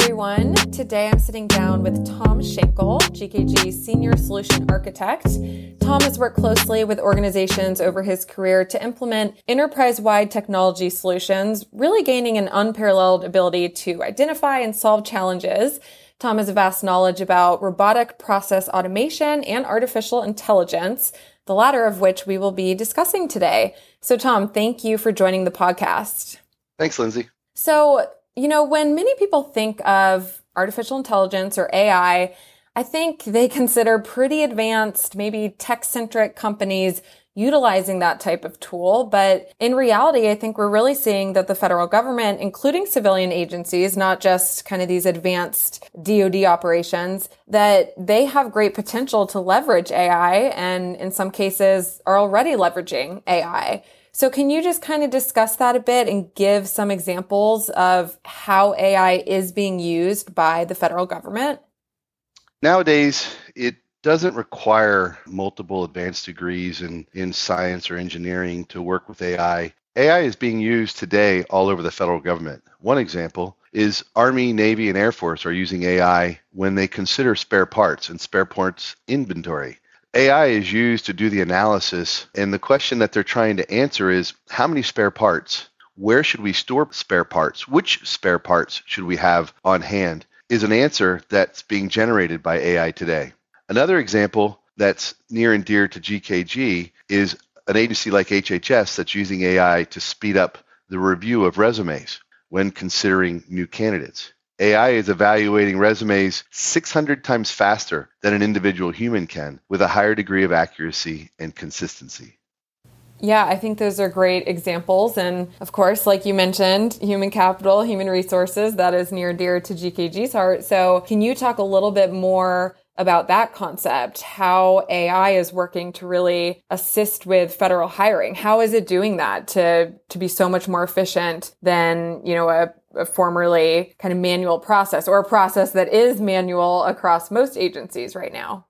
everyone. Today I'm sitting down with Tom Shankle, GKG's Senior Solution Architect. Tom has worked closely with organizations over his career to implement enterprise wide technology solutions, really gaining an unparalleled ability to identify and solve challenges. Tom has a vast knowledge about robotic process automation and artificial intelligence, the latter of which we will be discussing today. So, Tom, thank you for joining the podcast. Thanks, Lynsee. So, you know, when many people think of artificial intelligence or AI, I think they consider pretty advanced, maybe tech centric companies utilizing that type of tool. But in reality, I think we're really seeing that the federal government, including civilian agencies, not just kind of these advanced DoD operations, that they have great potential to leverage AI and in some cases are already leveraging AI. So can you just kind of discuss that a bit and give some examples of how AI is being used by the federal government? Nowadays, it doesn't require multiple advanced degrees in, in science or engineering to work with AI. AI is being used today all over the federal government. One example is Army, Navy, and Air Force are using AI when they consider spare parts and spare parts inventory. AI is used to do the analysis, and the question that they're trying to answer is how many spare parts? Where should we store spare parts? Which spare parts should we have on hand? Is an answer that's being generated by AI today. Another example that's near and dear to GKG is an agency like HHS that's using AI to speed up the review of resumes when considering new candidates. AI is evaluating resumes 600 times faster than an individual human can with a higher degree of accuracy and consistency. Yeah, I think those are great examples. And of course, like you mentioned, human capital, human resources, that is near dear to GKG's heart. So, can you talk a little bit more about that concept, how AI is working to really assist with federal hiring? How is it doing that to, to be so much more efficient than, you know, a formerly kind of manual process or a process that is manual across most agencies right now?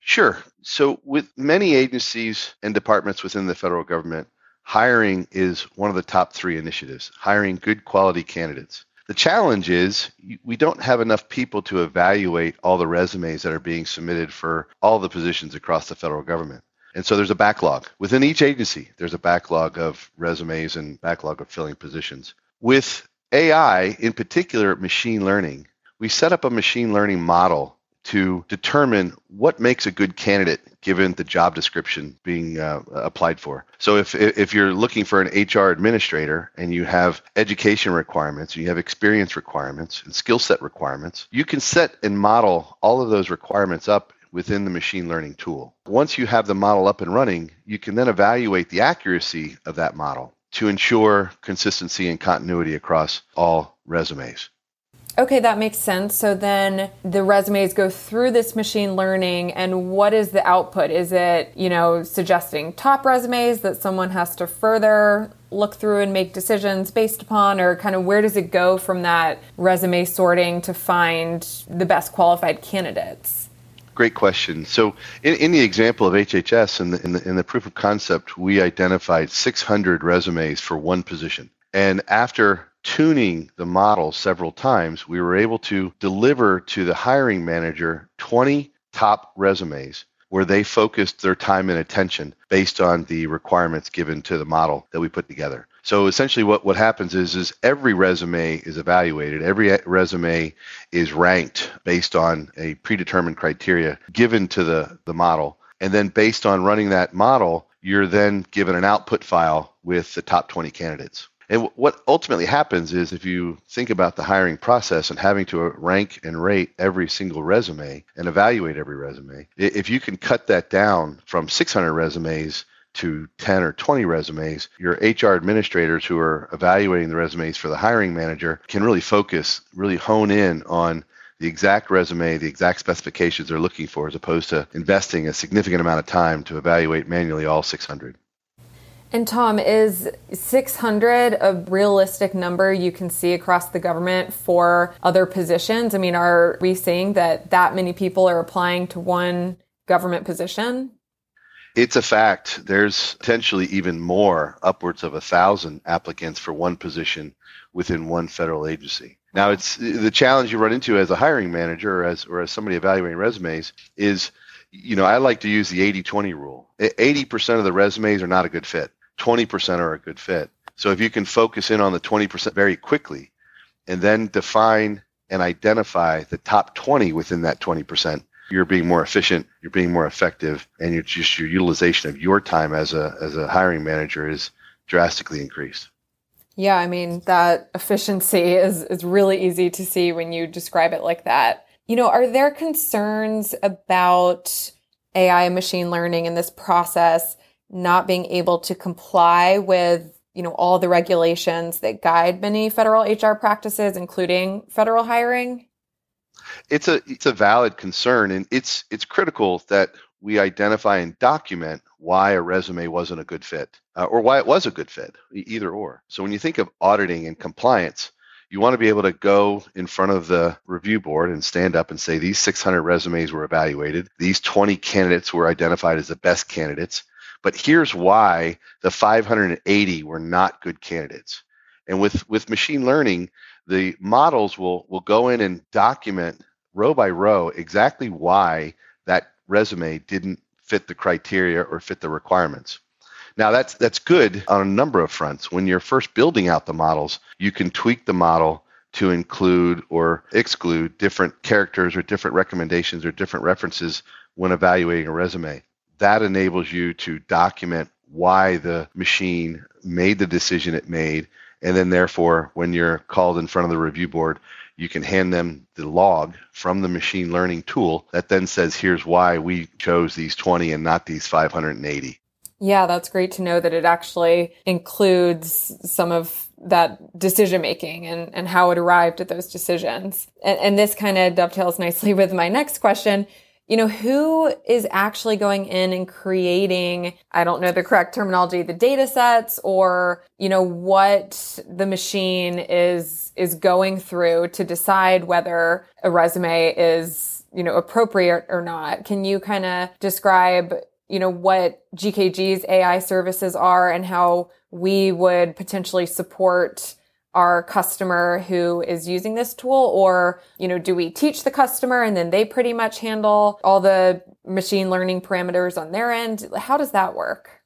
Sure. So, with many agencies and departments within the federal government, hiring is one of the top three initiatives, hiring good quality candidates. The challenge is we don't have enough people to evaluate all the resumes that are being submitted for all the positions across the federal government. And so there's a backlog. Within each agency, there's a backlog of resumes and backlog of filling positions. With AI, in particular machine learning, we set up a machine learning model to determine what makes a good candidate given the job description being uh, applied for. So if if you're looking for an HR administrator and you have education requirements, you have experience requirements and skill set requirements, you can set and model all of those requirements up within the machine learning tool. Once you have the model up and running, you can then evaluate the accuracy of that model to ensure consistency and continuity across all resumes. Okay, that makes sense. So then the resumes go through this machine learning and what is the output? Is it, you know, suggesting top resumes that someone has to further look through and make decisions based upon or kind of where does it go from that resume sorting to find the best qualified candidates? Great question. So, in, in the example of HHS, in the, in, the, in the proof of concept, we identified 600 resumes for one position. And after tuning the model several times, we were able to deliver to the hiring manager 20 top resumes where they focused their time and attention based on the requirements given to the model that we put together. So essentially what, what happens is, is every resume is evaluated. Every eh, resume is ranked based on a predetermined criteria given to the, the model. And then based on running that model, you're then given an output file with the top 20 candidates. And what ultimately happens is if you think about the hiring process and having to uh, rank and rate every single resume and evaluate every resume, if you can cut that down from 600 resumes to 10 or 20 resumes, your HR administrators who are evaluating the resumes for the hiring manager can really focus, really hone in on the exact resume, the exact specifications they're looking for, as opposed to investing a significant amount of time to evaluate manually all 600. And Tom, is 600 a realistic number you can see across the government for other positions? I mean, are we seeing that that many people are applying to one government position? It's a fact. There's potentially even more, upwards of a thousand applicants for one position within one federal agency. Now, it's the challenge you run into as a hiring manager or as or as somebody evaluating resumes is, you know, I like to use the 80-20 rule. 80% of the resumes are not a good fit. 20% are a good fit. So if you can focus in on the 20% very quickly and then define and identify the top 20 within that 20%, you're being more efficient, you're being more effective, and you're just your utilization of your time as a as a hiring manager is drastically increased. Yeah, I mean that efficiency is is really easy to see when you describe it like that. You know, are there concerns about AI and machine learning in this process not being able to comply with, you know, all the regulations that guide many federal HR practices including federal hiring? It's a it's a valid concern and it's it's critical that we identify and document why a resume wasn't a good fit uh, or why it was a good fit, either or. So when you think of auditing and compliance, you want to be able to go in front of the review board and stand up and say these 600 resumes were evaluated, these 20 candidates were identified as the best candidates, but here's why the 580 were not good candidates. And with with machine learning, the models will will go in and document row by row exactly why that resume didn't fit the criteria or fit the requirements. Now that's that's good on a number of fronts. When you're first building out the models, you can tweak the model to include or exclude different characters or different recommendations or different references when evaluating a resume. That enables you to document why the machine made the decision it made and then therefore when you're called in front of the review board you can hand them the log from the machine learning tool that then says, here's why we chose these 20 and not these 580. Yeah, that's great to know that it actually includes some of that decision making and, and how it arrived at those decisions. And, and this kind of dovetails nicely with my next question you know, who is actually going in and creating, I don't know the correct terminology, the data sets or, you know, what the machine is, is going through to decide whether a resume is, you know, appropriate or not. Can you kind of describe, you know, what GKG's AI services are and how we would potentially support our customer who is using this tool or you know do we teach the customer and then they pretty much handle all the machine learning parameters on their end? How does that work?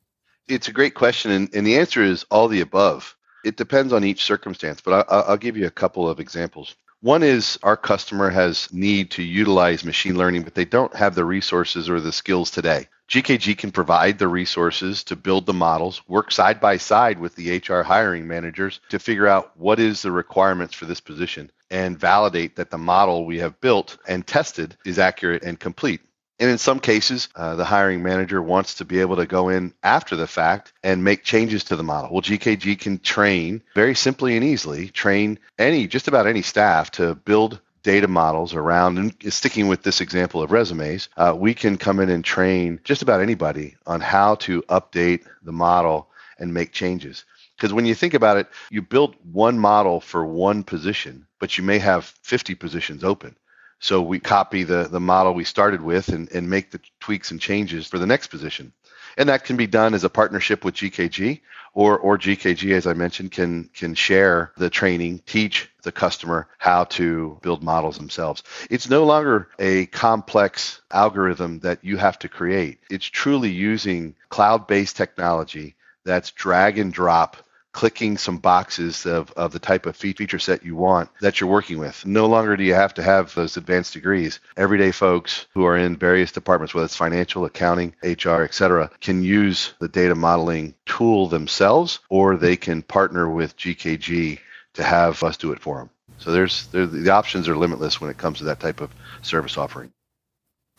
It's a great question and, and the answer is all the above. It depends on each circumstance but I, i'll give you a couple of examples. One is our customer has need to utilize machine learning but they don't have the resources or the skills today GKG can provide the resources to build the models, work side by side with the HR hiring managers to figure out what is the requirements for this position and validate that the model we have built and tested is accurate and complete. And in some cases, uh, the hiring manager wants to be able to go in after the fact and make changes to the model. Well, GKG can train very simply and easily, train any, just about any staff to build data models around, and sticking with this example of resumes, uh, we can come in and train just about anybody on how to update the model and make changes. Because when you think about it, you build one model for one position, but you may have 50 positions open. So we copy the, the model we started with and, and make the tweaks and changes for the next position. And that can be done as a partnership with GKG or, or GKG, as I mentioned, can, can share the training, teach the customer how to build models themselves. It's no longer a complex algorithm that you have to create. It's truly using cloud-based technology that's drag and drop clicking some boxes of, of the type of feature set you want that you're working with. No longer do you have to have those advanced degrees. Everyday folks who are in various departments, whether it's financial, accounting, HR, etc., can use the data modeling tool themselves, or they can partner with GKG to have us do it for them. So there's, there's the options are limitless when it comes to that type of service offering.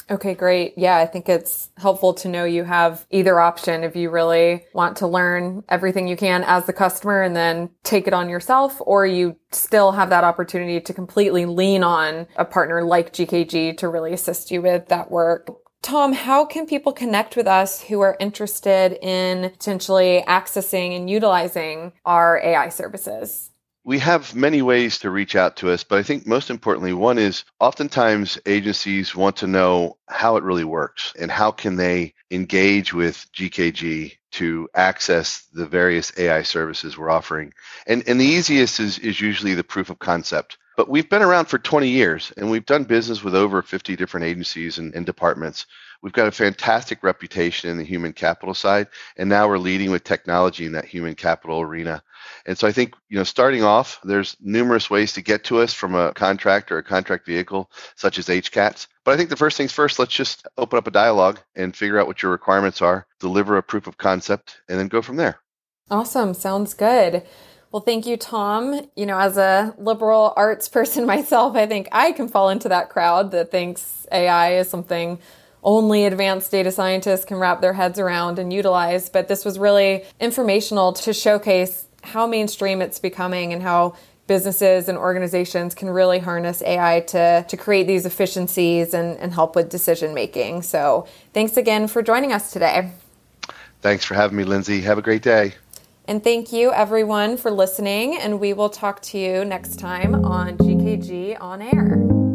Okay, great. Yeah, I think it's helpful to know you have either option if you really want to learn everything you can as the customer and then take it on yourself, or you still have that opportunity to completely lean on a partner like GKG to really assist you with that work. Tom, how can people connect with us who are interested in potentially accessing and utilizing our AI services? We have many ways to reach out to us, but I think most importantly, one is oftentimes agencies want to know how it really works and how can they engage with GKG to access the various AI services we're offering. And, and the easiest is, is usually the proof of concept. But we've been around for 20 years and we've done business with over 50 different agencies and, and departments. We've got a fantastic reputation in the human capital side, and now we're leading with technology in that human capital arena. And so I think, you know, starting off, there's numerous ways to get to us from a contract or a contract vehicle, such as HCATs. But I think the first things first, let's just open up a dialogue and figure out what your requirements are, deliver a proof of concept, and then go from there. Awesome. Sounds good. Well, thank you, Tom. You know, as a liberal arts person myself, I think I can fall into that crowd that thinks AI is something only advanced data scientists can wrap their heads around and utilize. But this was really informational to showcase how mainstream it's becoming and how businesses and organizations can really harness AI to, to create these efficiencies and, and help with decision making. So thanks again for joining us today. Thanks for having me, Lynsee. Have a great day. And thank you, everyone, for listening. And we will talk to you next time on GKG On Air.